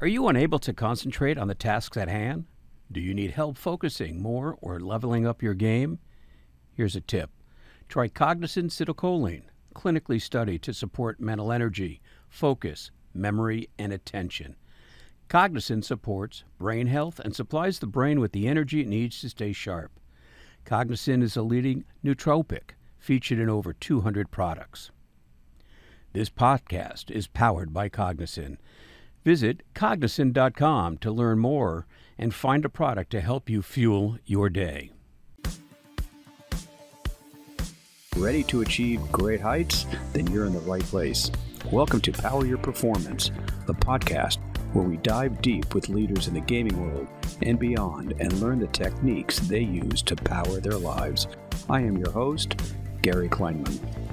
Are you unable to concentrate on the tasks at hand? Do you need help focusing more or leveling up your game? Here's a tip try Cognizin Citicoline, clinically studied to support mental energy, focus, memory, and attention. Cognizin supports brain health and supplies the brain with the energy it needs to stay sharp. Cognizin is a leading nootropic featured in over 200 products. This podcast is powered by Cognizin. Visit cognizin.com to learn more and find a product to help you fuel your day. Ready to achieve great heights? Then you're in the right place. Welcome to Power Your Performance, the podcast where we dive deep with leaders in the gaming world and beyond and learn the techniques they use to power their lives. I am your host, Gary Kleinman.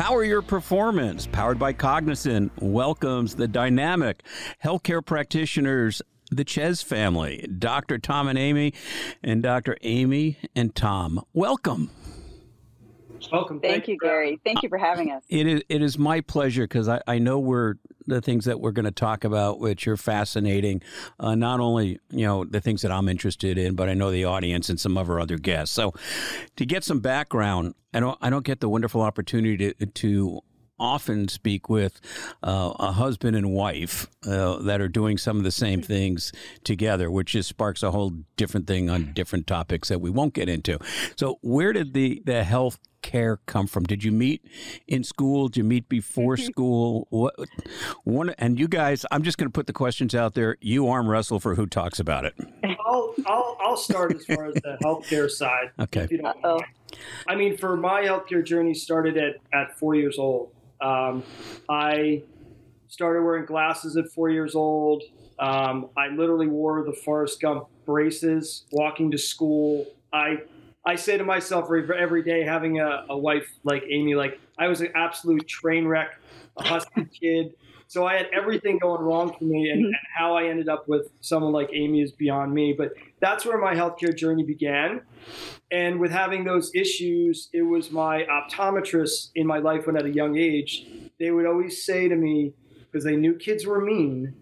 Power Your Performance, powered by Cognizin, welcomes the dynamic healthcare practitioners, the Czyz family, Dr. Tom and Amy, and Dr. Amy and Tom. Welcome. Welcome. Thank, Thank you, Gary. Thank you for having us. It is it is my pleasure because I, I know we're the things that we're going to talk about, which are fascinating. Uh, not only you know the things that I'm interested in, but I know the audience and some of our other guests. So, to get some background, I don't I don't get the wonderful opportunity to to often speak with uh, a husband and wife uh, that are doing some of the same things together, which just sparks a whole different thing on different topics that we won't get into. So, where did the the health care come from? Did you meet in school? Did you meet before school? What one and you guys? I'm just going to put the questions out there. You arm wrestle for who talks about it. I'll I'll, I'll start as far as the healthcare side. Okay. I mean, for my healthcare journey started at at four years old. Um, I started wearing glasses at four years old. Um, I literally wore the Forrest Gump braces walking to school. I I say to myself every day, having a, a wife like Amy, like I was an absolute train wreck, a husky kid. So I had everything going wrong for me, and, mm-hmm. and, how I ended up with someone like Amy is beyond me. But that's where my healthcare journey began. And with having those issues, it was my optometrist in my life when at a young age, they would always say to me, because they knew kids were mean,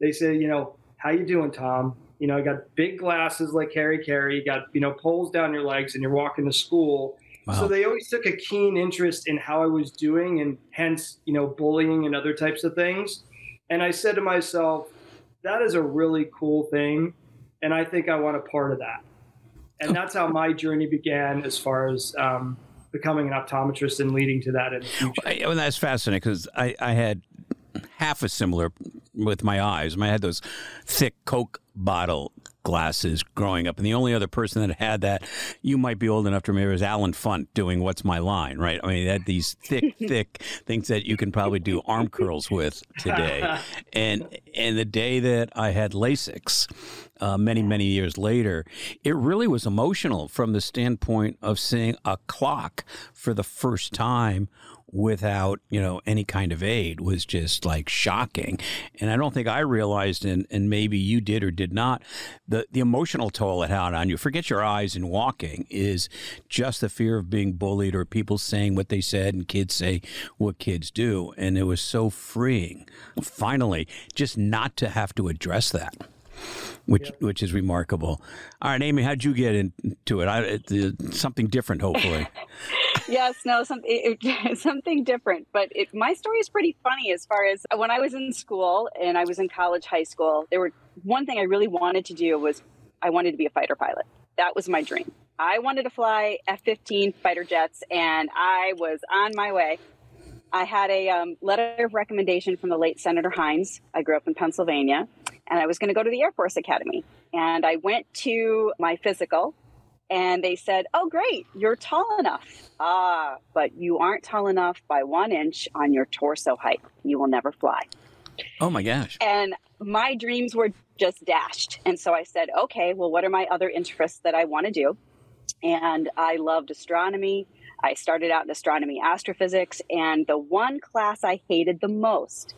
they say, you know, how you doing, Tom? You know, you got big glasses like Harry Caray, you got, you know, poles down your legs and you're walking to school. Wow. So they always took a keen interest in how I was doing and hence, you know, bullying and other types of things. And I said to myself, that is a really cool thing. And I think I want a part of that. And that's how my journey began as far as um, becoming an optometrist and leading to that in the future. Well, that's fascinating because I, I had half a similar with my eyes. I had those thick Coke bottle glasses growing up, and the only other person that had that, you might be old enough to remember, was Allen Funt doing "What's My Line," right? I mean, had these thick, thick things that you can probably do arm curls with today. And and the day that I had LASIX, uh, many many years later, it really was emotional from the standpoint of seeing a clock for the first time without you know any kind of aid was just like shocking. And i don't think i realized and, and maybe you did or did not the, the emotional toll it had on you. Forget your eyes and walking is just the fear of being bullied or people saying what they said and kids say what kids do. And it was so freeing finally just not to have to address that which yeah. which is remarkable. All right, Amy, how'd you get into it? I, it, uh, something different, hopefully. yes, no, something something different. But it, my story is pretty funny as far as when I was in school and I was in college, high school. There were one thing I really wanted to do was I wanted to be a fighter pilot. That was my dream. I wanted to fly F-15 fighter jets, and I was on my way. I had a um, letter of recommendation from the late Senator Heinz. I grew up in Pennsylvania and I was going to go to the Air Force Academy. And I went to my physical and they said, Oh, great, you're tall enough. Ah, but you aren't tall enough by one inch on your torso height. You will never fly. Oh my gosh. And my dreams were just dashed. And so I said, Okay, well, what are my other interests that I want to do? And I loved astronomy. I started out in astronomy, astrophysics, and the one class I hated the most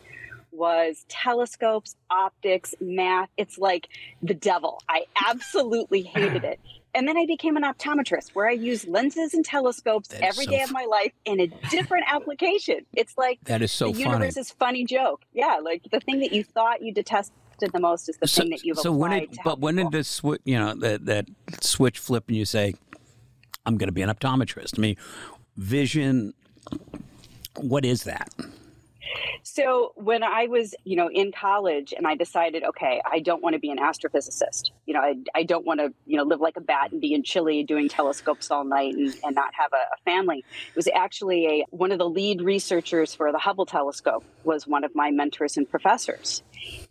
was telescopes, optics, math. It's like the devil. I absolutely hated it. And then I became an optometrist where I use lenses and telescopes That is every so day of my life in a different application. It's like That is so the funny. universe's funny joke. Yeah, like the thing that you thought you detested the most is the so, thing that you've so applied when did to but when people. did this switch you know that that switch flip and you say i'm going to be an optometrist i mean vision what is that So when I was, you know, in college and I decided, okay, I don't want to be an astrophysicist. You know, I, I don't want to, you know, live like a bat and be in Chile doing telescopes all night and, and not have a, a family. It was actually a one of the lead researchers for the Hubble telescope was one of my mentors and professors.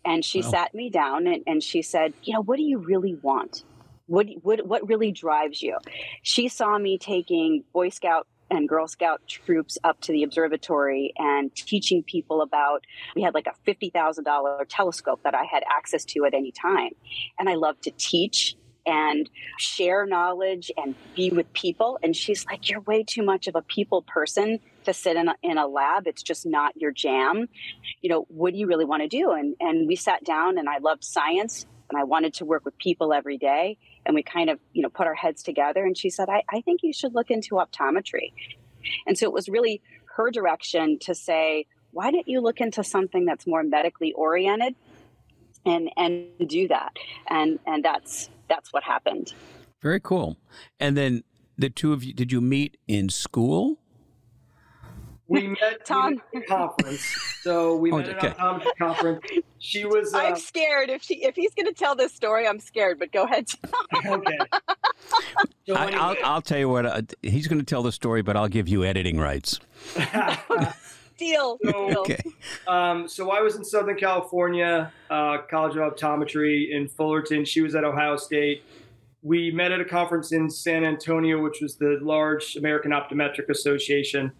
And she Wow. sat me down and, and she said, you know, what do you really want? What, what, what really drives you? She saw me taking Boy Scout and Girl Scout troops up to the observatory and teaching people about. We had like a $50,000 telescope that I had access to at any time. And I love to teach and share knowledge and be with people. And she's like, You're way too much of a people person to sit in a, in a lab. It's just not your jam. You know, what do you really want to do? And, and we sat down and I loved science and I wanted to work with people every day. And we kind of, you know, put our heads together. And she said, I, I think you should look into optometry. And so it was really her direction to say, why don't you look into something that's more medically oriented and and do that? And and that's that's what happened. very cool and then the two of you did you meet in school We met, Tom. we met at a conference. So we Oh, met okay. at an optometry conference. She was uh, I'm scared if she if he's going to tell this story, I'm scared. But go ahead. okay. So I, I'll, I'll tell you what uh, he's going to tell the story but i'll give you editing rights Deal. So- okay um, so I was in Southern California, uh, College of Optometry in Fullerton. She was at Ohio State. We met at a conference in San Antonio, which was the large American Optometric Association.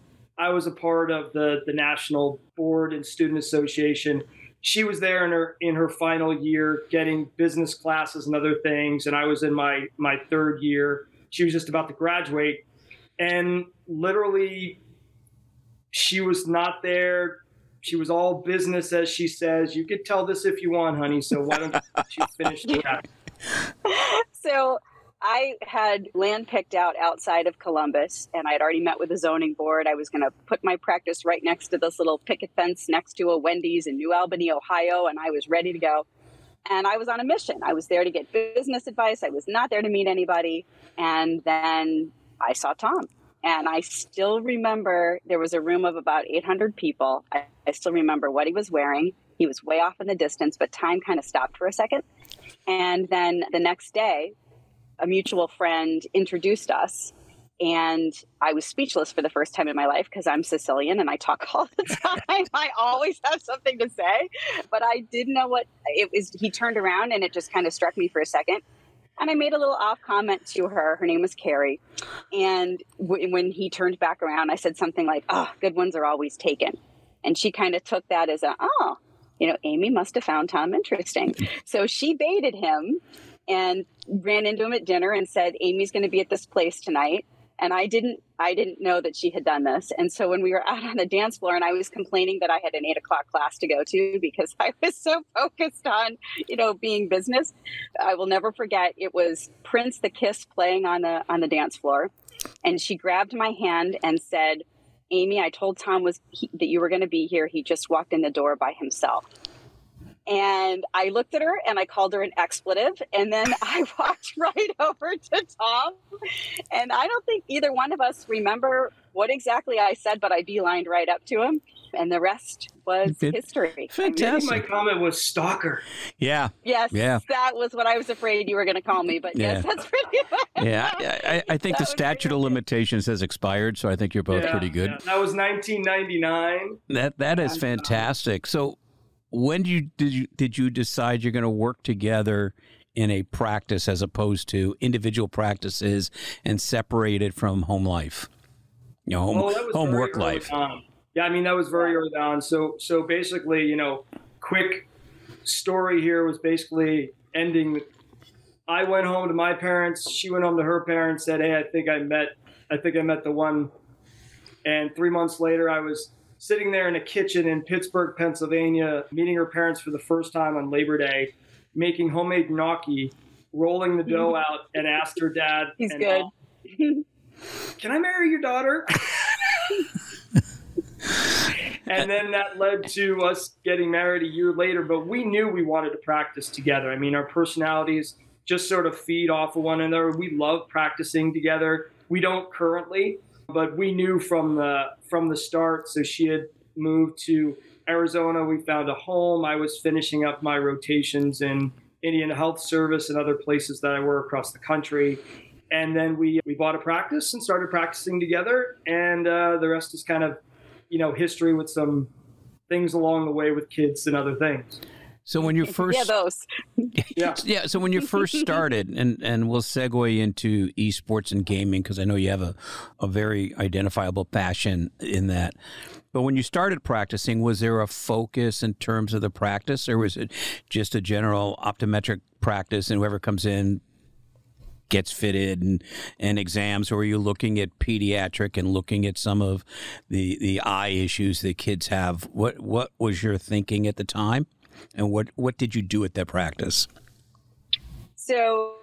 I was a part of the the national board and student association. She was there in her in her final year, getting business classes and other things, and I was in my my third year. She was just about to graduate, and literally, she was not there. She was all business, as she says. You could tell this if you want, honey. So why don't you finish the that? So I had land picked out outside of Columbus, and I had already met with the zoning board. I was going to put my practice right next to this little picket fence next to a Wendy's in New Albany, Ohio, and I was ready to go. And I was on a mission. I was there to get business advice. I was not there to meet anybody. And then I saw Tom. And I still remember there was a room of about 800 people. I, I still remember what he was wearing. He was way off in the distance, but time kind of stopped for a second. And then the next day, a mutual friend introduced us. And I was speechless for the first time in my life because I'm Sicilian and I talk all the time. I always have something to say, but I didn't know what it was. He turned around and it just kind of struck me for a second. And I made a little off comment to her. Her name was Carrie. And w- when he turned back around, I said something like, Oh, good ones are always taken. And she kind of took that as a, Oh, you know, Amy must have found Tom interesting. So she baited him and ran into him at dinner and said, Amy's going to be at this place tonight. And I didn't, I didn't know that she had done this. And so when we were out on the dance floor and I was complaining that I had an eight o'clock class to go to because I was so focused on, you know, being business, I will never forget. It was Prince the Kiss playing on the, on the dance floor. And she grabbed my hand and said, Amy, I told Tom was he, that you were going to be here. He just walked in the door by himself. And I looked at her and I called her an expletive. And then I walked right over to Tom. And I don't think either one of us remember what exactly I said, but I beelined right up to him. And the rest was Did- history. I mean, Fantastic. My comment was stalker. yeah yes, Yeah. that was what I was afraid you were going to call me. But yes, Yeah. that's pretty much. yeah I, I, I think That the statute of limitations has expired so i think you're both Yeah, pretty good yeah. That was 1999. That that is fantastic. So, when did you did you did you decide you're going to work together in a practice as opposed to individual practices and separated from home life? You know, home Oh, was home work life. on. Yeah, I mean that was very early on. So so basically, you know, quick story here was basically ending. with I went home to my parents. She went home to her parents. Said, "Hey, I think I met, I think I met the one." And three months later, I was sitting there in a kitchen in Pittsburgh, Pennsylvania, meeting her parents for the first time on Labor Day, making homemade gnocchi rolling the dough out and asked her dad. He's and good. mom, Can I marry your daughter? and then that led to us getting married a year later. But we knew we wanted to practice together. I mean, our personalities just sort of feed off of one another. We love practicing together. We don't currently, but we knew from the from the start. So she had moved to Arizona. We found a home. I was finishing up my rotations in Indian Health Service and other places that I were across the country. And then we we bought a practice and started practicing together. And uh, the rest is kind of, you know, history with some things along the way with kids and other things. So when you first yeah, those. Yeah. yeah, so when you first started, and and we'll segue into esports and gaming because I know you have a, a very identifiable passion in that. But when you started practicing, was there a focus in terms of the practice, or was it just a general optometric practice, and whoever comes in gets fitted and, and exams, or are you looking at pediatric and looking at some of the the eye issues that kids have? What what was your thinking at the time? And what, what did you do at that practice? So,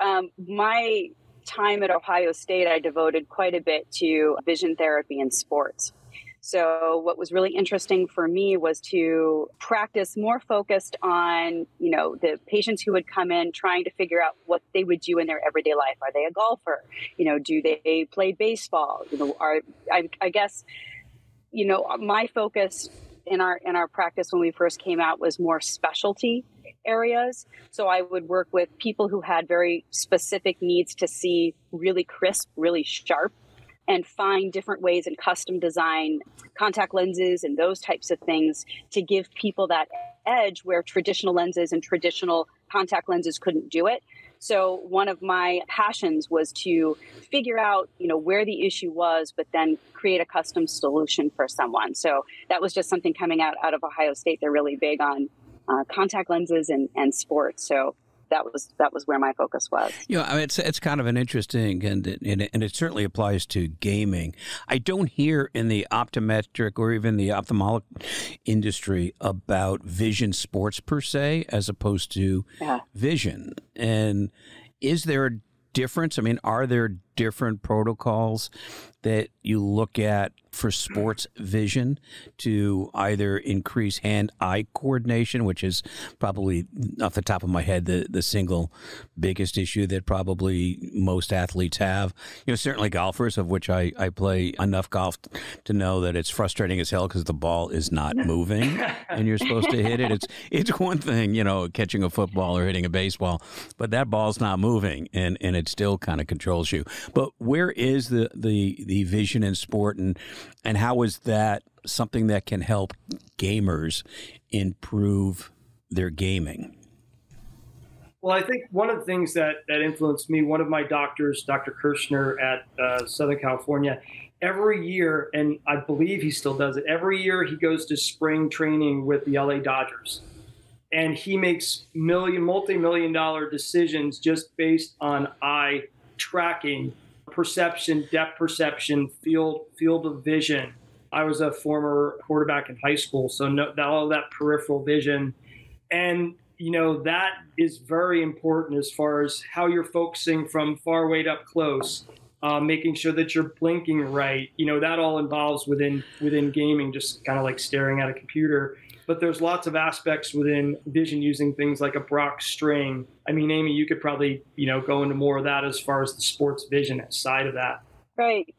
um, my time at Ohio State, I devoted quite a bit to vision therapy and sports. So, what was really interesting for me was to practice more focused on, you know, the patients who would come in trying to figure out what they would do in their everyday life. Are they a golfer? You know, do they play baseball? You know, are I, I guess, you know, my focus in our in our practice when we first came out was more specialty areas. So I would work with people who had very specific needs to see really crisp, really sharp, and find different ways and custom design contact lenses and those types of things to give people that edge where traditional lenses and traditional contact lenses couldn't do it. So one of my passions was to figure out, you know, where the issue was, but then create a custom solution for someone. So that was just something coming out out of Ohio State. They're really big on uh, contact lenses and, and sports. So that was that was where my focus was. Yeah, I mean, it's it's kind of an interesting and it, and it certainly applies to gaming. I don't hear in the optometric or even the ophthalmic industry about vision sports per se, as opposed to Yeah. vision. And is there a difference? I mean, are there different protocols that you look at for sports vision to either increase hand-eye coordination, which is probably off the top of my head the, the single biggest issue that probably most athletes have. You know, certainly golfers, of which I, I play enough golf to know that it's frustrating as hell because the ball is not moving and you're supposed to hit it. It's it's one thing, you know, catching a football or hitting a baseball, but that ball's not moving and, and it still kind of controls you. But where is the, the, the vision in sport and and how is that something that can help gamers improve their gaming? Well, I think one of the things that, that influenced me, one of my doctors, Dr. Kirshner at uh, Southern California, every year, and I believe he still does it, every year he goes to spring training with the LA Dodgers. And he makes million, multi million dollar decisions just based on eye tracking, perception, depth perception, field, field of vision. I was a former quarterback in high school, so no, all that peripheral vision. And you know that is very important as far as how you're focusing from far away to up close uh, making sure that you're blinking right. You know that all involves within within gaming just kind of like staring at a computer. But there's lots of aspects within vision using things like a brock string. I mean amy you could probably you know go into more of that as far as the sports vision side of that. Right.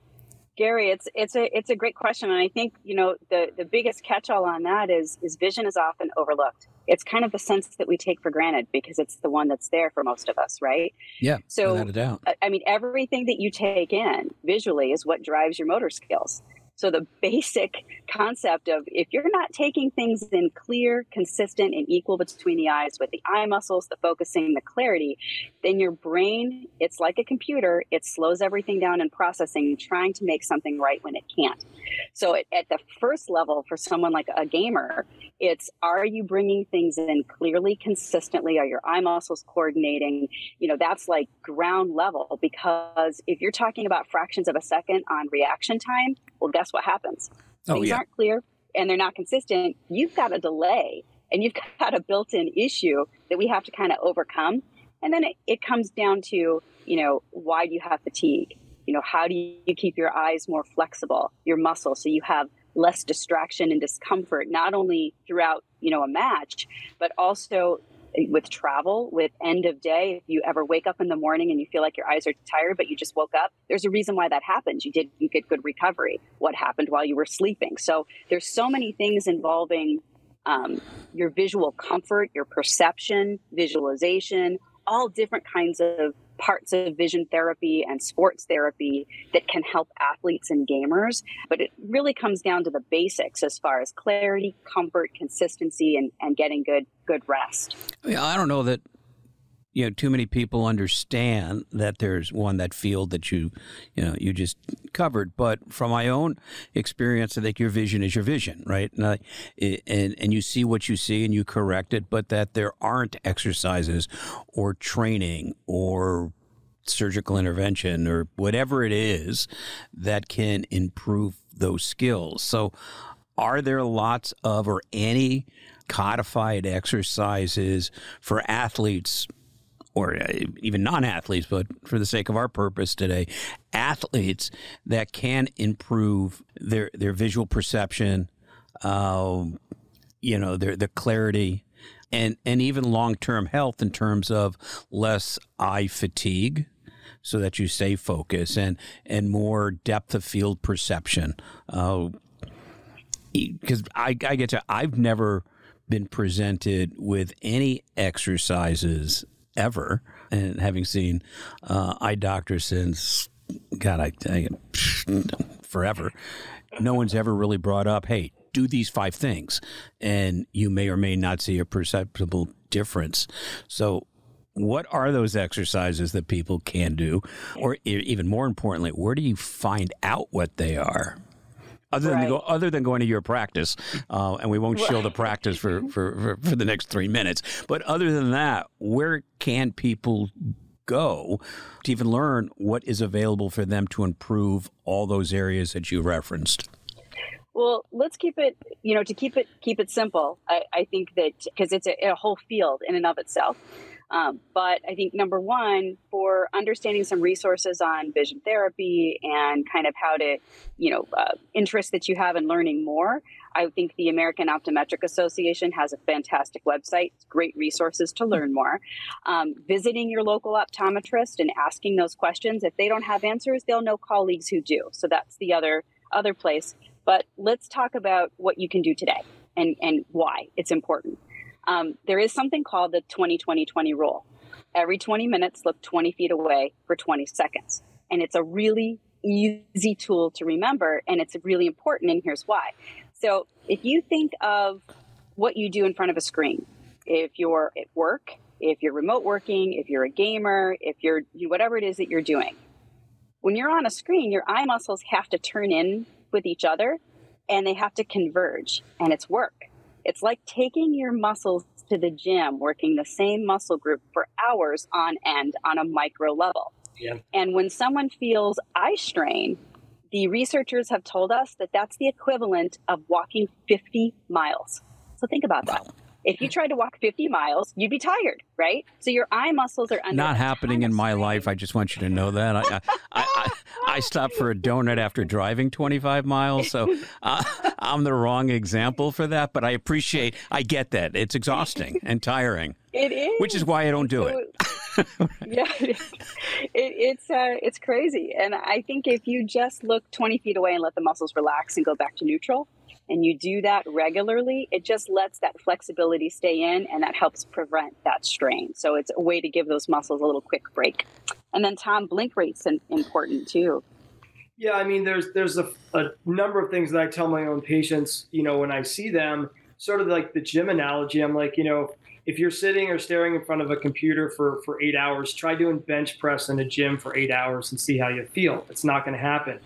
Gary, it's it's a it's a great question, and I think you know the the biggest catch-all on that is is vision is often overlooked. It's kind of the sense that we take for granted because it's the one that's there for most of us, right? Yeah, So without a doubt. I mean, everything that you take in visually is what drives your motor skills. So the basic concept of if you're not taking things in clear, consistent, and equal between the eyes with the eye muscles, the focusing, the clarity, then your brain, it's like a computer, it slows everything down in processing, trying to make something right when it can't. So at, at the first level for someone like a gamer, it's are you bringing things in clearly, consistently? Are your eye muscles coordinating? You know, that's like ground level because if you're talking about fractions of a second on reaction time, well, guess what happens? Oh, Things yeah. aren't clear and they're not consistent. You've got a delay and you've got a built in issue that we have to kind of overcome. And then it, it comes down to, you know, why do you have fatigue? You know, how do you keep your eyes more flexible, your muscles, so you have less distraction and discomfort, not only throughout, you know, a match, but also with travel, with end of day, if you ever wake up in the morning and you feel like your eyes are tired, but you just woke up, there's a reason why that happens. You did you get good recovery. What happened while you were sleeping? So there's so many things involving um, your visual comfort, your perception, visualization, all different kinds of parts of vision therapy and sports therapy that can help athletes and gamers. But it really comes down to the basics as far as clarity, comfort, consistency, and, and getting good good rest. Yeah, I don't know that you know too many people understand that there's one that field that you you know you just covered. But from my own experience i think your vision is your vision right? And and and you see what you see and you correct it but that there aren't exercises or training or surgical intervention or whatever it is that can improve those skills. So are there lots of or any codified exercises for athletes or uh, even non athletes, but for the sake of our purpose today, athletes that can improve their, their visual perception, uh, you know, their, their clarity, and, and even long term health in terms of less eye fatigue so that you stay focused and, and more depth of field perception. Because uh, I, I get to, I've never been presented with any exercises ever, and having seen uh, eye doctors since God, I, I forever, no one's ever really brought up, hey, do these five things, and you may or may not see a perceptible difference. So what are those exercises that people can do or even more importantly where do you find out what they are other right. than go, other than going to your practice, uh, and we won't show the practice for, for, for, for the next three minutes. But other than that, where can people go to even learn what is available for them to improve all those areas that you referenced? Well, let's keep it, you know, to keep it keep it simple. I, I think that because it's a, a whole field in and of itself. Um, but I think number one, for understanding some resources on vision therapy and kind of how to, you know, uh, interest that you have in learning more, I think the American Optometric Association has a fantastic website, great resources to learn more. Um, visiting your local optometrist and asking those questions. If they don't have answers, they'll know colleagues who do. So that's the other other place. But let's talk about what you can do today and, and why it's important. Um, there is something called the 20 20 20 rule. Every 20 minutes, look 20 feet away for 20 seconds. And it's a really easy tool to remember, and it's really important, and here's why. So, if you think of what you do in front of a screen, if you're at work, if you're remote working, if you're a gamer, if you're whatever it is that you're doing, when you're on a screen, your eye muscles have to turn in with each other and they have to converge, and it's work. It's like taking your muscles to the gym, working the same muscle group for hours on end on a micro level. Yeah. And when someone feels eye strain, the researchers have told us that that's the equivalent of walking 50 miles. So think about that. If you tried to walk 50 miles, you'd be tired, right? So your eye muscles are under not happening in my life. I just want you to know that. I, I, I, I, stopped for a donut after driving 25 miles, so uh, I'm the wrong example for that. But I appreciate, I get that. It's exhausting and tiring. It is, which is why I don't do it. yeah, it, it's uh, it's crazy, and I think if you just look 20 feet away and let the muscles relax and go back to neutral, and you do that regularly, it just lets that flexibility stay in and that helps prevent that strain. So it's a way to give those muscles a little quick break. And then Tom, blink rate's important too. Yeah, I mean, there's there's a, a number of things that I tell my own patients, you know, when I see them, sort of like the gym analogy. I'm like, you know, if you're sitting or staring in front of a computer for, for eight hours, try doing bench press in a gym for eight hours and see how you feel. It's not going to happen.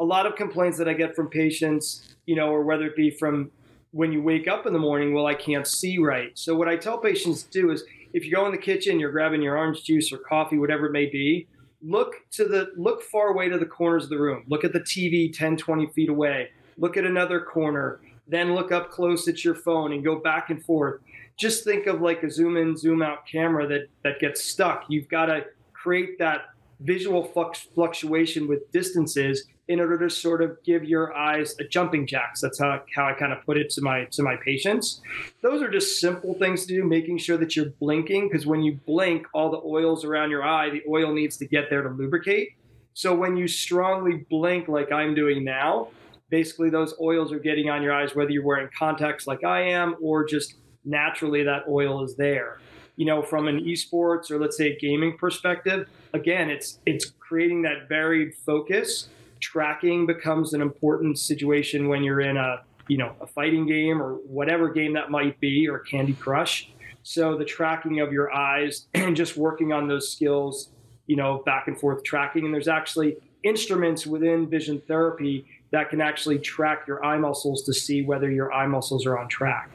A lot of complaints that I get from patients you know, or whether it be from when you wake up in the morning, well, I can't see right. So what I tell patients to do is if you go in the kitchen, you're grabbing your orange juice or coffee, whatever it may be, look to the look far away to the corners of the room. Look at the TV 10, 20 feet away. Look at another corner. then look up close at your phone and go back and forth. Just think of like a zoom in, zoom out camera that that gets stuck. You've got to create that visual flux, fluctuation with distances in order to sort of give your eyes a jumping jacks. That's how, how I kind of put it to my to my patients. Those are just simple things to do, making sure that you're blinking because when you blink, all the oils around your eye, the oil needs to get there to lubricate. So when you strongly blink like I'm doing now, basically those oils are getting on your eyes whether you're wearing contacts like I am or just naturally that oil is there. You know, from an esports or let's say a gaming perspective, again, it's it's creating that varied focus. Tracking becomes an important situation when you're in a you know a fighting game or whatever game that might be or Candy Crush. So the tracking of your eyes and just working on those skills, you know, back and forth tracking. And there's actually instruments within vision therapy that can actually track your eye muscles to see whether your eye muscles are on track.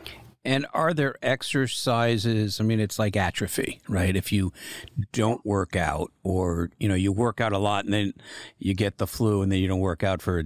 And are there exercises? I mean, it's like atrophy, right? If you don't work out, or you know, you work out a lot and then you get the flu, and then you don't work out for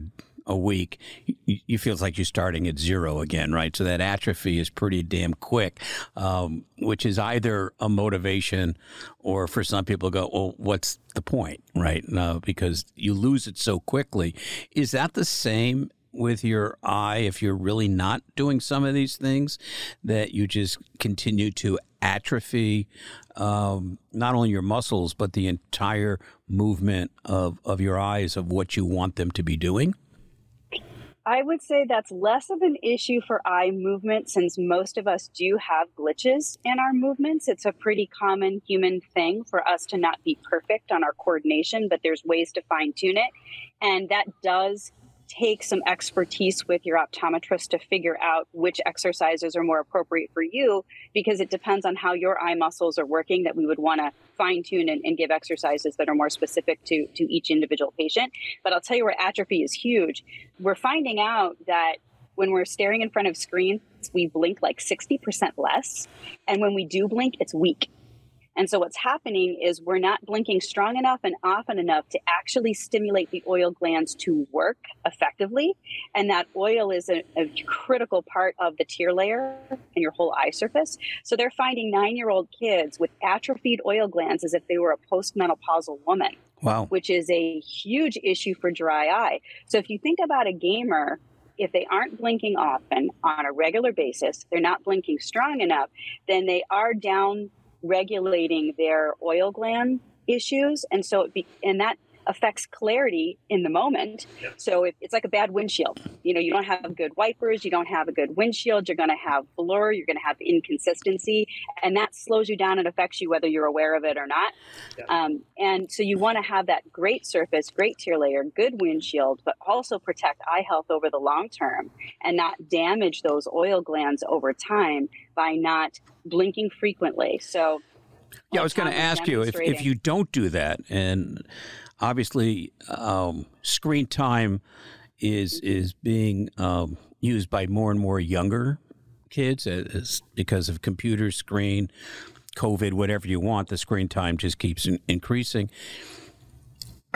a week, you, you feel like you're starting at zero again, right? So that atrophy is pretty damn quick, um, which is either a motivation, or for some people go, well, what's the point, right? No, because you lose it so quickly. Is that the same with your eye if you're really not doing some of these things that you just continue to atrophy um, not only your muscles but the entire movement of, of your eyes of what you want them to be doing I would say that's less of an issue for eye movement since most of us do have glitches in our movements. It's a pretty common human thing for us to not be perfect on our coordination, but there's ways to fine tune it. And that does take some expertise with your optometrist to figure out which exercises are more appropriate for you because it depends on how your eye muscles are working that we would want to fine tune and, and, give exercises that are more specific to, to each individual patient. But I'll tell you where atrophy is huge. We're finding out that when we're staring in front of screens, we blink like 60% less. And when we do blink, it's weak. And so what's happening is we're not blinking strong enough and often enough to actually stimulate the oil glands to work effectively. And that oil is a, a critical part of the tear layer and your whole eye surface. So they're finding nine year old kids with atrophied oil glands as if they were a postmenopausal woman. Wow. Which is a huge issue for dry eye. So if you think about a gamer if they aren't blinking often on a regular basis, they're not blinking strong enough, then they are down regulating their oil gland issues. And so it be, and that affects clarity in the moment. So if, it's like a bad windshield. You know, you don't have good wipers, you don't have a good windshield, you're going to have blur, you're going to have inconsistency, and that slows you down and affects you whether you're aware of it or not. Yeah. Um, and so you want to have that great surface, great tear layer, good windshield, but also protect eye health over the long term and not damage those oil glands over time by not blinking frequently. So yeah, I was going to ask you if, if you don't do that, and obviously um, screen time is is being um, used by more and more younger kids as, because of computer screen, COVID, whatever you want. The screen time just keeps in, increasing.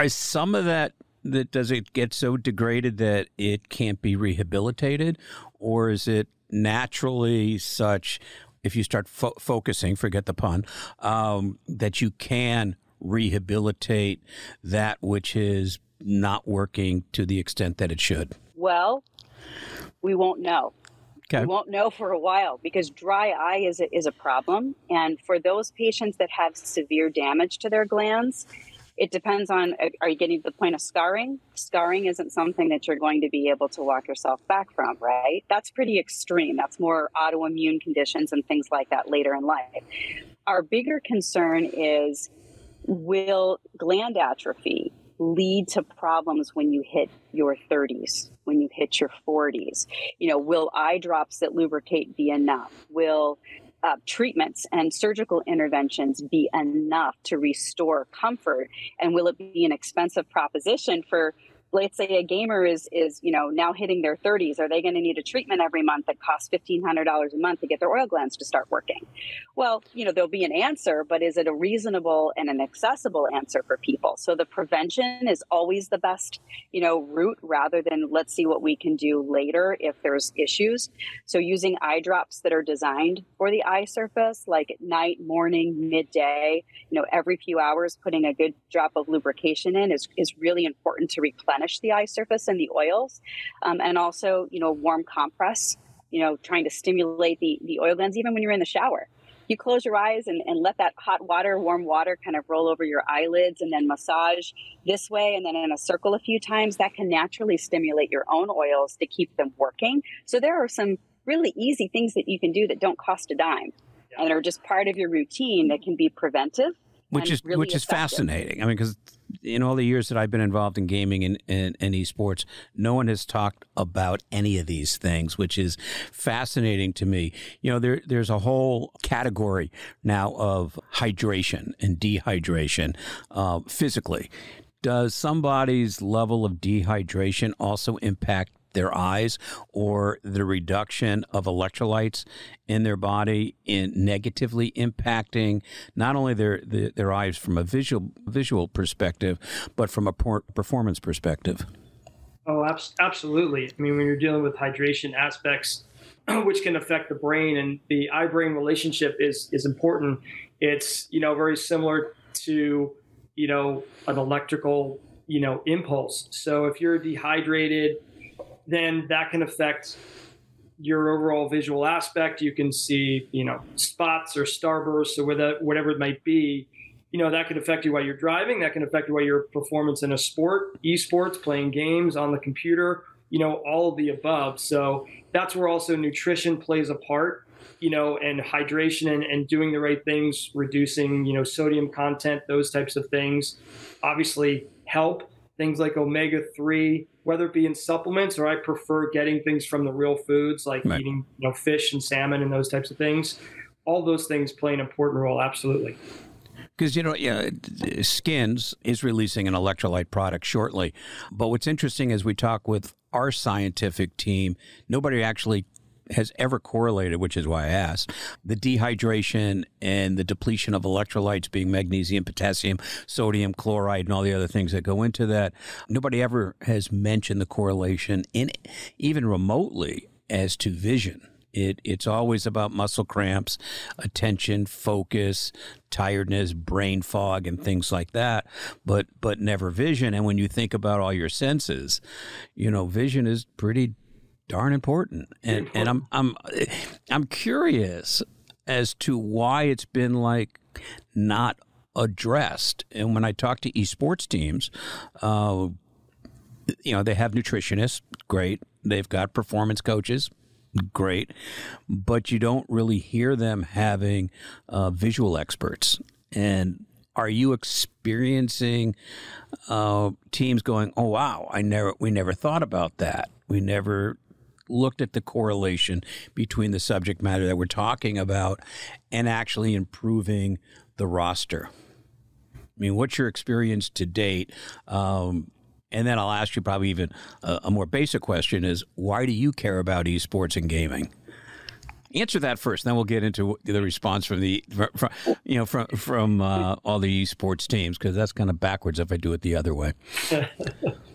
Is some of that that does it get so degraded that it can't be rehabilitated, or is it naturally such? If you start fo- focusing, forget the pun, um, that you can rehabilitate that which is not working to the extent that it should? Well, we won't know. Okay. We won't know for a while because dry eye is a, is a problem. And for those patients that have severe damage to their glands, it depends on uh, are you getting to the point of scarring? Scarring isn't something that you're going to be able to walk yourself back from, right? That's pretty extreme. That's more autoimmune conditions and things like that later in life. Our bigger concern is will gland atrophy lead to problems when you hit your 30s, when you hit your 40s? You know, will eye drops that lubricate be enough? Will uh, treatments and surgical interventions be enough to restore comfort? And will it be an expensive proposition for let's say a gamer is is you know now hitting their 30s are they going to need a treatment every month that costs $1500 a month to get their oil glands to start working? Well you know there'll be an answer but is it a reasonable and an accessible answer for people? So the prevention is always the best you know route rather than let's see what we can do later if there's issues. So using eye drops that are designed for the eye surface like at night morning midday you know every few hours putting a good drop of lubrication in is, is really important to replenish replenish the eye surface and the oils, um, and also you know warm compress. You know, trying to stimulate the the oil glands even when you're in the shower. You close your eyes and, and let that hot water, warm water, kind of roll over your eyelids, and then massage this way and then in a circle a few times. That can naturally stimulate your own oils to keep them working. So there are some really easy things that you can do that don't cost a dime and are just part of your routine that can be preventive which is really which is effective. fascinating. I mean, because in all the years that I've been involved in gaming and, and, and esports, no one has talked about any of these things, which is fascinating to me. You know, there there's a whole category now of hydration and dehydration uh, physically. Does somebody's level of dehydration also impact their eyes or the reduction of electrolytes in their body in negatively impacting not only their their, their eyes from a visual visual perspective but from a performance perspective Oh, abs- absolutely. I mean, when you're dealing with hydration aspects, which can affect the brain and the eye brain relationship is is important. It's you know very similar to you know an electrical you know impulse. So if you're dehydrated, then that can affect your overall visual aspect. You can see you know spots or starbursts or whether, whatever it might be. You know that can affect you while you're driving. That can affect you while your performance in a sport, esports, playing games on the computer. You know all of the above. So that's where also nutrition plays a part you know, and hydration and, and doing the right things, reducing, you know, sodium content, those types of things, obviously help. Things like omega 3, whether it be in supplements or I prefer getting things from the real foods like Right. eating, you know, fish and salmon and those types of things. All those things play an important role, absolutely. Because, you know, yeah, Skins is releasing an electrolyte product shortly. But what's interesting as we talk with our scientific team, nobody actually has ever correlated, which is why I asked, the dehydration and the depletion of electrolytes being magnesium, potassium, sodium, chloride, and all the other things that go into that. Nobody ever has mentioned the correlation in even remotely as to vision. It, it's always about muscle cramps, attention, focus, tiredness, brain fog, and things like that. But but never vision. And when you think about all your senses, you know, vision is pretty darn important. And and I'm I'm I'm curious as to why it's been like not addressed. And when I talk to esports teams, uh, you know, they have nutritionists, great. They've got performance coaches, great. But you don't really hear them having uh, visual experts. And are you experiencing uh, teams going, "Oh wow, I never, we never thought about that. We never looked at the correlation between the subject matter that we're talking about and actually improving the roster." I mean, what's your experience to date? Um, and then I'll ask you probably even a, a more basic question: Is why do you care about esports and gaming? Answer that first, then we'll get into the response from the from, you know from from uh, all the esports teams because that's kind of backwards if I do it the other way.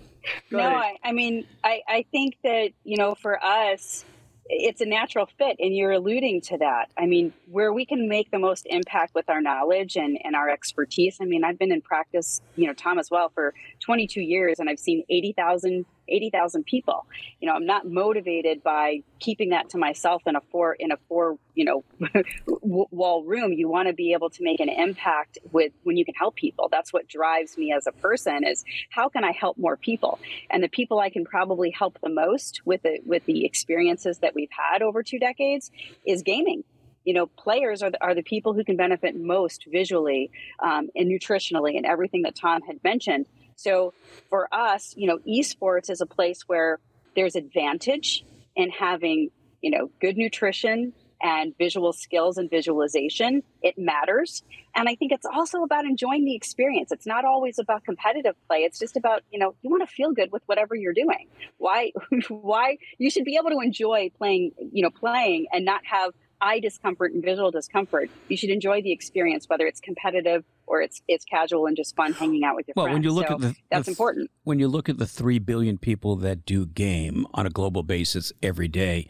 No. I, I mean, I, I think that, you know, for us, it's a natural fit, and you're alluding to that. I mean, where we can make the most impact with our knowledge and, and our expertise. I mean, I've been in practice, you know, Tom as well, for 22 years, and I've seen 80,000 80,000 people. You know, I'm not motivated by keeping that to myself in a four in a four, you know, wall room. You want to be able to make an impact with when you can help people. That's what drives me as a person is how can I help more people? And the people I can probably help the most with the with the experiences that we've had over two decades is gaming you know players are the, are the people who can benefit most visually um, and nutritionally and everything that tom had mentioned so for us you know esports is a place where there's advantage in having you know good nutrition and visual skills and visualization. It matters. And I think it's also about enjoying the experience. It's not always about competitive play. It's just about, you know, you want to feel good with whatever you're doing. Why why you should be able to enjoy playing, you know, playing and not have eye discomfort and visual discomfort. You should enjoy the experience, whether it's competitive or it's it's casual and just fun hanging out with your well, friends. when you look so at the that's the, important. When you look at the three billion people that do game on a global basis every day,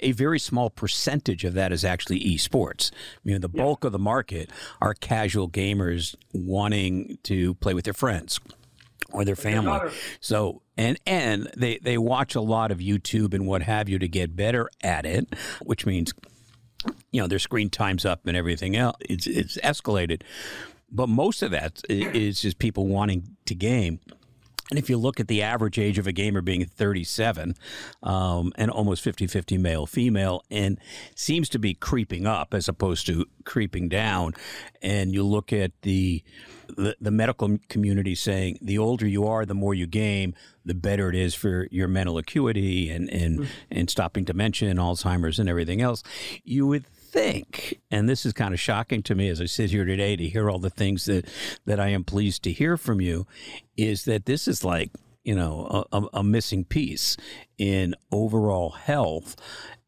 a very small percentage of that is actually esports. I mean, the bulk yeah. of the market are casual gamers wanting to play with their friends or their family. So and and they they watch a lot of YouTube and what have you to get better at it, which means you know their screen time's up and everything else. It's it's escalated, but most of that is just people wanting to game. And if you look at the average age of a gamer being 37 um, and almost 50 50 male female, and seems to be creeping up as opposed to creeping down, and you look at the, the, the medical community saying the older you are, the more you game, the better it is for your mental acuity and, and, mm-hmm. and stopping dementia and Alzheimer's and everything else, you would think, and this is kind of shocking to me as I sit here today to hear all the things that, that I am pleased to hear from you, is that this is like, you know, a, a missing piece in overall health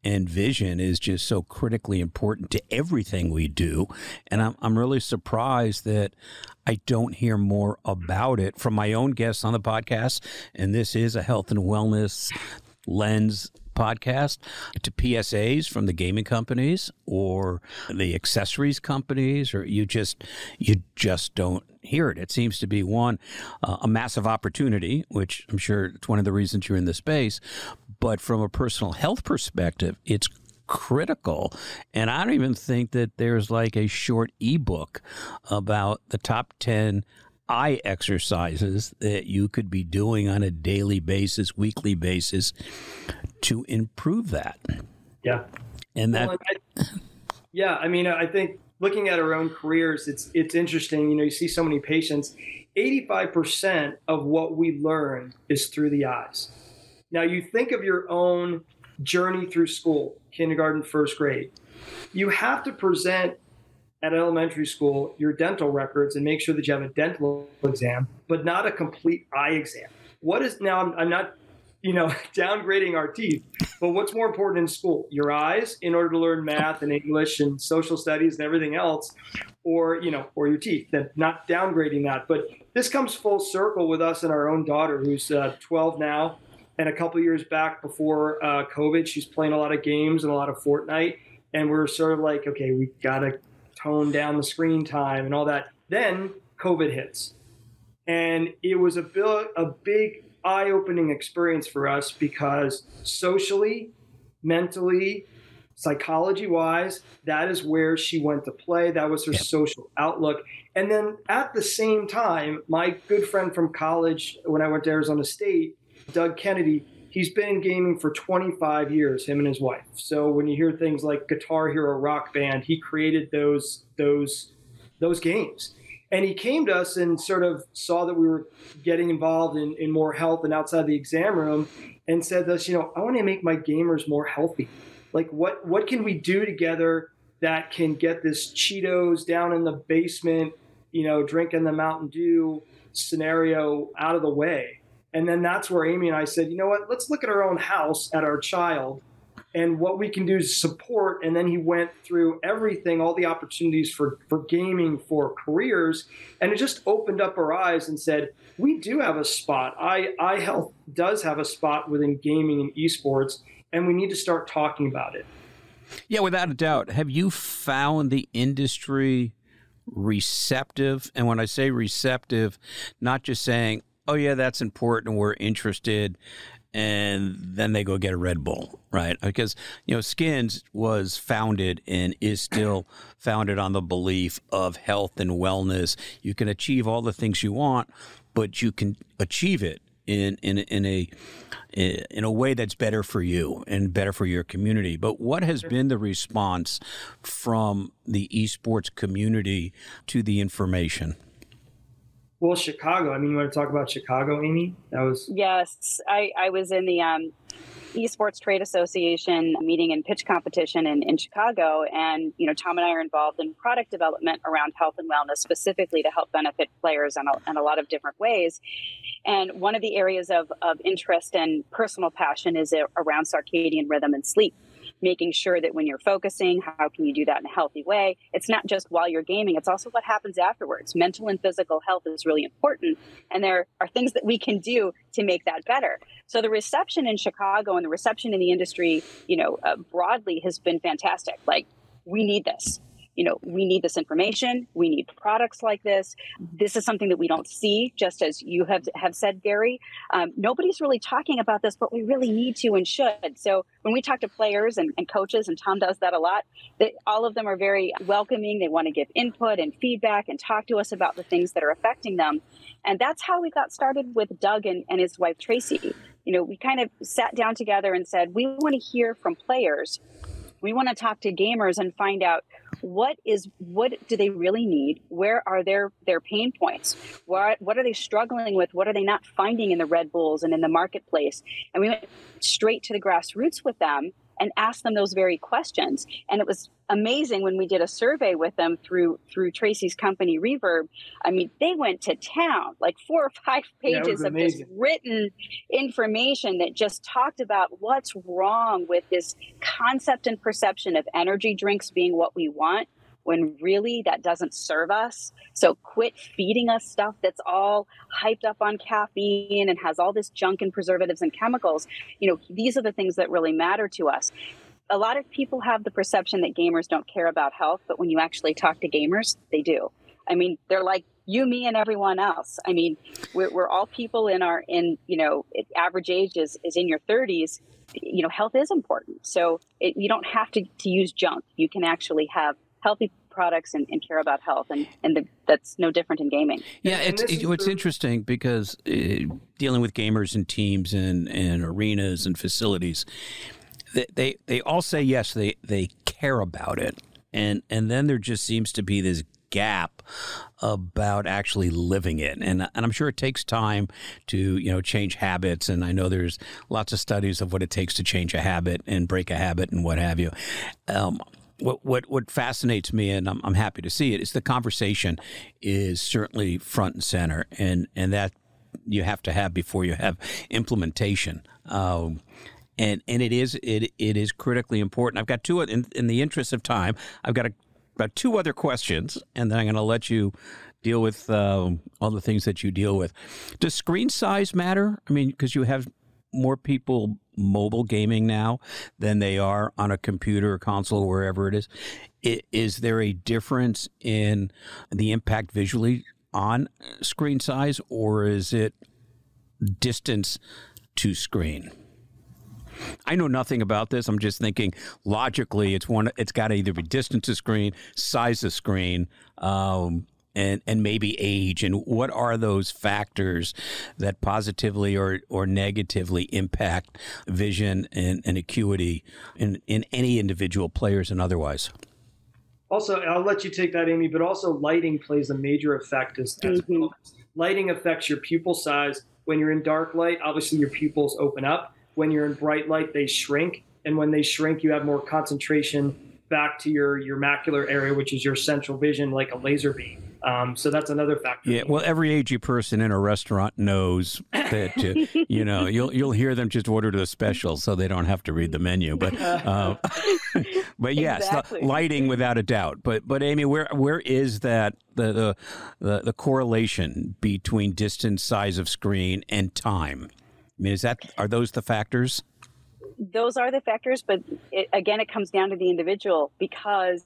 and vision is just so critically important to everything we do. And I'm, I'm really surprised that I don't hear more about it from my own guests on the podcast. And this is a health and wellness lens podcast to PSAs from the gaming companies or the accessories companies or you just you just don't hear it it seems to be one uh, a massive opportunity which I'm sure it's one of the reasons you're in the space but from a personal health perspective it's critical. And I don't even think that there's like a short ebook about the top 10 eye exercises that you could be doing on a daily basis, weekly basis to improve that. Yeah. And that. Well, I, yeah. I mean, I think looking at our own careers, it's, it's interesting. You know, you see so many patients. 85% of what we learn is through the eyes. Now, you think of your own journey through school, kindergarten, first grade. You have to present at elementary school your dental records and make sure that you have a dental exam, but not a complete eye exam. What is now? I'm, I'm not, you know, downgrading our teeth, but what's more important in school? Your eyes, in order to learn math and English and social studies and everything else, or you know, or your teeth. Then not downgrading that, but this comes full circle with us and our own daughter, who's uh, 12 now, and a couple years back before uh, COVID, she's playing a lot of games and a lot of Fortnite, and we're sort of like, okay, we gotta tone down the screen time and all that. Then COVID hits. And it was a, a big eye opening experience for us because socially, mentally, psychology wise, that is where she went to play. That was her yep. social outlook. And then at the same time, my good friend from college, when I went to Arizona State, Doug Kennedy, he's been in gaming for 25 years, him and his wife. So when you hear things like Guitar Hero Rock Band, he created those those those games. And he came to us and sort of saw that we were getting involved in, in more health and outside the exam room and said to us, you know, I want to make my gamers more healthy. Like what what can we do together that can get this Cheetos down in the basement, you know, drinking the Mountain Dew scenario out of the way? And then that's where Amy and I said, you know what, let's look at our own house, at our child, and what we can do to support. And then he went through everything, all the opportunities for, for gaming, for careers. And it just opened up our eyes and said, we do have a spot. I, eye health does have a spot within gaming and esports, and we need to start talking about it. Yeah, without a doubt. Have you found the industry receptive? And when I say receptive, not just saying, oh yeah, that's important. We're interested. And then they go get a Red Bull, right? Because, you know, Skins was founded and is still founded on the belief of health and wellness. You can achieve all the things you want, but you can achieve it in, in, in a in a way that's better for you and better for your community. But what has been the response from the esports community to the information? Well, Chicago. I mean, you want to talk about Chicago, Amy? That was yes. I I was in the um, Esports Trade Association meeting and pitch competition in, in Chicago. And, you know, Tom and I are involved in product development around health and wellness, specifically to help benefit players in a, in a lot of different ways. And one of the areas of, of interest and personal passion is around circadian rhythm and sleep making sure that when you're focusing, how can you do that in a healthy way? It's not just while you're gaming, it's also what happens afterwards. Mental and physical health is really important. And there are things that we can do to make that better. So the reception in Chicago and the reception in the industry, you know, uh, broadly has been fantastic. Like, we need this you know, we need this information. We need products like this. This is something that we don't see, just as you have have said, Gary. Um, nobody's really talking about this, but we really need to and should. So when we talk to players and, and coaches, and Tom does that a lot, they, all of them are very welcoming. They want to give input and feedback and talk to us about the things that are affecting them. And that's how we got started with Doug and, and his wife Tracy. You know, we kind of sat down together and said, we want to hear from players we want to talk to gamers and find out what is what do they really need? Where are their their pain points? What what are they struggling with? What are they not finding in the red bulls and in the marketplace? And we went straight to the grassroots with them and ask them those very questions. And it was amazing when we did a survey with them through through Tracy's company Reverb. I mean, they went to town, like four or five pages of this written information that just talked about what's wrong with this concept and perception of energy drinks being what we want when really that doesn't serve us. So quit feeding us stuff that's all hyped up on caffeine and has all this junk and preservatives and chemicals. You know, these are the things that really matter to us. A lot of people have the perception that gamers don't care about health, but when you actually talk to gamers, they do. I mean, they're like you, me, and everyone else. I mean, we're, we're all people in our in you know average age is is in your 30s. You know, health is important. So it, you don't have to, to use junk. You can actually have healthy products and, and care about health, and and the, that's no different in gaming. Yeah, it's it, it's interesting because uh, dealing with gamers and teams and and arenas and facilities, they, they they all say yes, they they care about it, and and then there just seems to be this gap about actually living it. And, and I'm sure it takes time to, you know, change habits. And I know there's lots of studies of what it takes to change a habit and break a habit and what have you. Um, what what what fascinates me, and I'm, I'm happy to see it, is the conversation is certainly front and center, and and that you have to have before you have implementation. Um, and and it is it it is critically important. I've got two in, in the interest of time. I've got a, about two other questions, and then I'm going to let you deal with uh, all the things that you deal with. Does screen size matter? I mean, because you have more people mobile gaming now than they are on a computer or console, wherever it is. Is there a difference in the impact visually on screen size, or is it distance to screen? I know nothing about this. I'm just thinking logically, it's one. It's got to either be distance to screen, size of screen, um, and and maybe age and what are those factors that positively or or negatively impact vision and, and acuity in in any individual players and otherwise? Also i'll let you take that amy but also lighting plays a major effect as, mm-hmm. lighting affects your pupil size. When you're in dark light obviously your pupils open up. When you're in bright light they shrink and when they shrink you have more concentration back to your your macular area which is your central vision like a laser beam um, so that's another factor. Yeah, well, every agey person in a restaurant knows that uh, you know you'll you'll hear them just order the special, so they don't have to read the menu. But uh, but yes, exactly. lighting without a doubt. But but Amy, where where is that the, the the the correlation between distance, size of screen, and time? I mean, is that are those the factors? Those are the factors, but it, again, it comes down to the individual because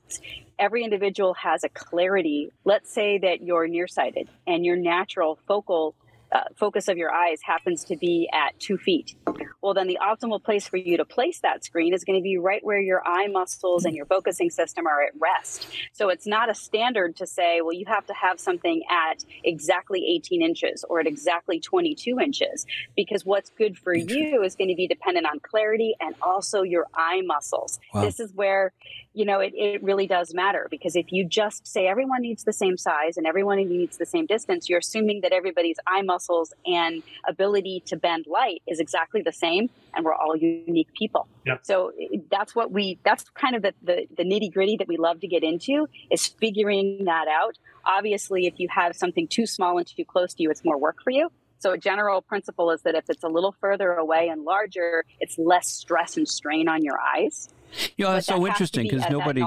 every individual has a clarity. Let's say that you're nearsighted and your natural focal uh, focus of your eyes happens to be at two feet. well, then the optimal place for you to place that screen is going to be right where your eye muscles and your focusing system are at rest. So it's not a standard to say, well, you have to have something at exactly 18 inches or at exactly 22 inches, because what's good for you is going to be dependent on clarity and also your eye muscles. Wow. This is where, you know, it, it really does matter because if you just say everyone needs the same size and everyone needs the same distance, you're assuming that everybody's eye muscles and ability to bend light is exactly the same same and we're all unique people. Yeah. So that's what we, that's kind of the, the, the nitty gritty that we love to get into is figuring that out. Obviously, if you have something too small and too close to you, it's more work for you. So a general principle is that if it's a little further away and larger, it's less stress and strain on your eyes. You know, that's so interesting because nobody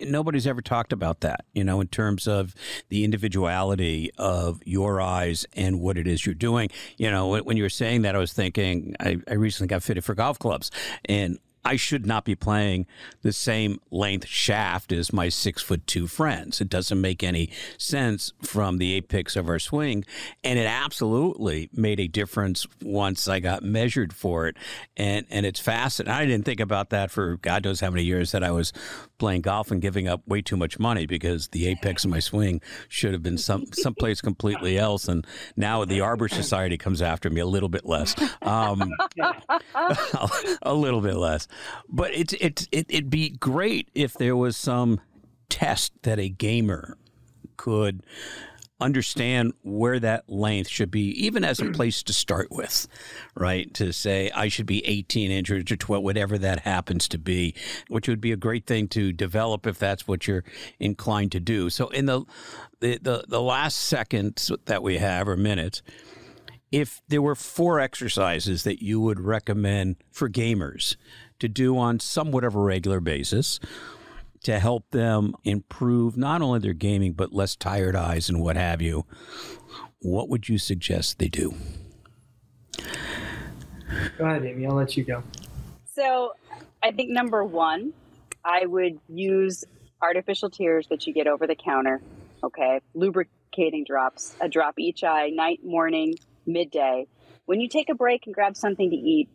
nobody's ever talked about that. You know, in terms of the individuality of your eyes and what it is you're doing. You know, when you were saying that, I was thinking I, I recently got fitted for golf clubs, and I should not be playing the same length shaft as my six foot two friends. It doesn't make any sense from the apex of our swing. And it absolutely made a difference once I got measured for it. And, and it's fascinating. I didn't think about that for God knows how many years that I was playing golf and giving up way too much money because the apex of my swing should have been some someplace completely else. And now the Arbor Society comes after me a little bit less, um, a little bit less. But it's it's it, it'd be great if there was some test that a gamer could understand where that length should be, even as a place to start with, right? To say I should be 18 inches or 12, whatever that happens to be, which would be a great thing to develop if that's what you're inclined to do. So in the the the, the last seconds that we have or minutes, if there were four exercises that you would recommend for gamers to do on somewhat of a regular basis to help them improve not only their gaming but less tired eyes and what have you, what would you suggest they do? Go ahead, Amy. I'll let you go. So, I think number one, I would use artificial tears that you get over the counter. Okay, lubricating drops, a drop each eye, night, morning, midday. When you take a break and grab something to eat,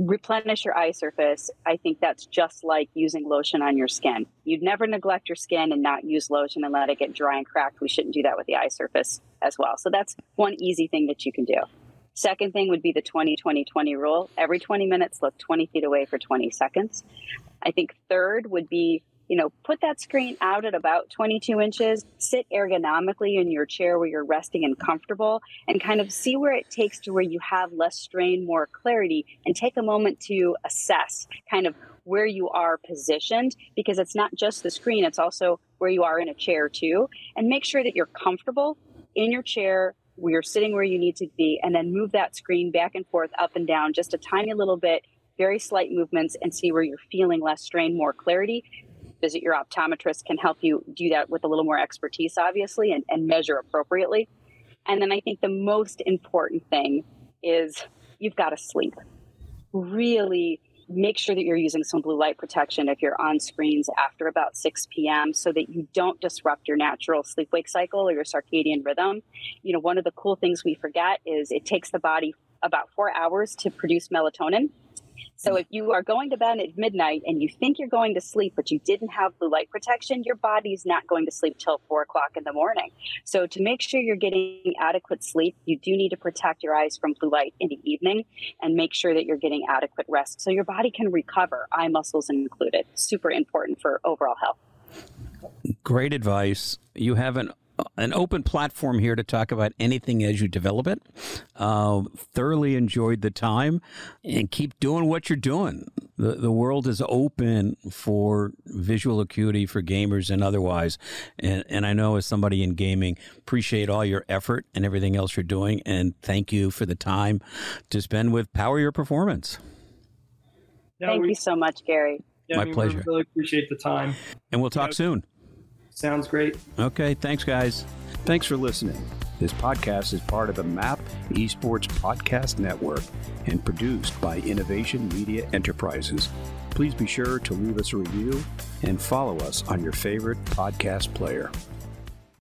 replenish your eye surface. I think that's just like using lotion on your skin. You'd never neglect your skin and not use lotion and let it get dry and cracked. We shouldn't do that with the eye surface as well. So that's one easy thing that you can do. Second thing would be the 20 20 20 rule. Every 20 minutes, look 20 feet away for 20 seconds. I think third would be you know, put that screen out at about 22 inches, sit ergonomically in your chair where you're resting and comfortable, and kind of see where it takes to where you have less strain, more clarity, and take a moment to assess kind of where you are positioned because it's not just the screen, it's also where you are in a chair too. And make sure that you're comfortable in your chair where you're sitting where you need to be, and then move that screen back and forth, up and down, just a tiny little bit very slight movements and see where you're feeling less strain, more clarity visit your optometrist can help you do that with a little more expertise, obviously, and, and measure appropriately. And then I think the most important thing is you've got to sleep. Really make sure that you're using some blue light protection if you're on screens after about 6 p.m. so that you don't disrupt your natural sleep wake cycle or your circadian rhythm. You know, one of the cool things we forget is it takes the body about four hours to produce melatonin. So mm. if you are going to bed at midnight and you think you're going to sleep, but you didn't have blue light protection, your body's not going to sleep till four o'clock in the morning. So to make sure you're getting adequate sleep, you do need to protect your eyes from blue light in the evening and make sure that you're getting adequate rest so your body can recover, eye muscles included. Super important for overall health. Great advice. You have an an open platform here to talk about anything as you develop it. Uh, thoroughly enjoyed the time and keep doing what you're doing. The, the world is open for visual acuity for gamers and otherwise. And, and I know as somebody in gaming, appreciate all your effort and everything else you're doing. And thank you for the time to spend with Power Your Performance. thank we, you so much, Gary. Yeah, My I mean, pleasure. Really appreciate the time. And we'll talk soon. Sounds great. Okay. Thanks, guys. Thanks for listening. This podcast is part of the MAP Esports Podcast Network and produced by Innovation Media Enterprises. Please be sure to leave us a review and follow us on your favorite podcast player.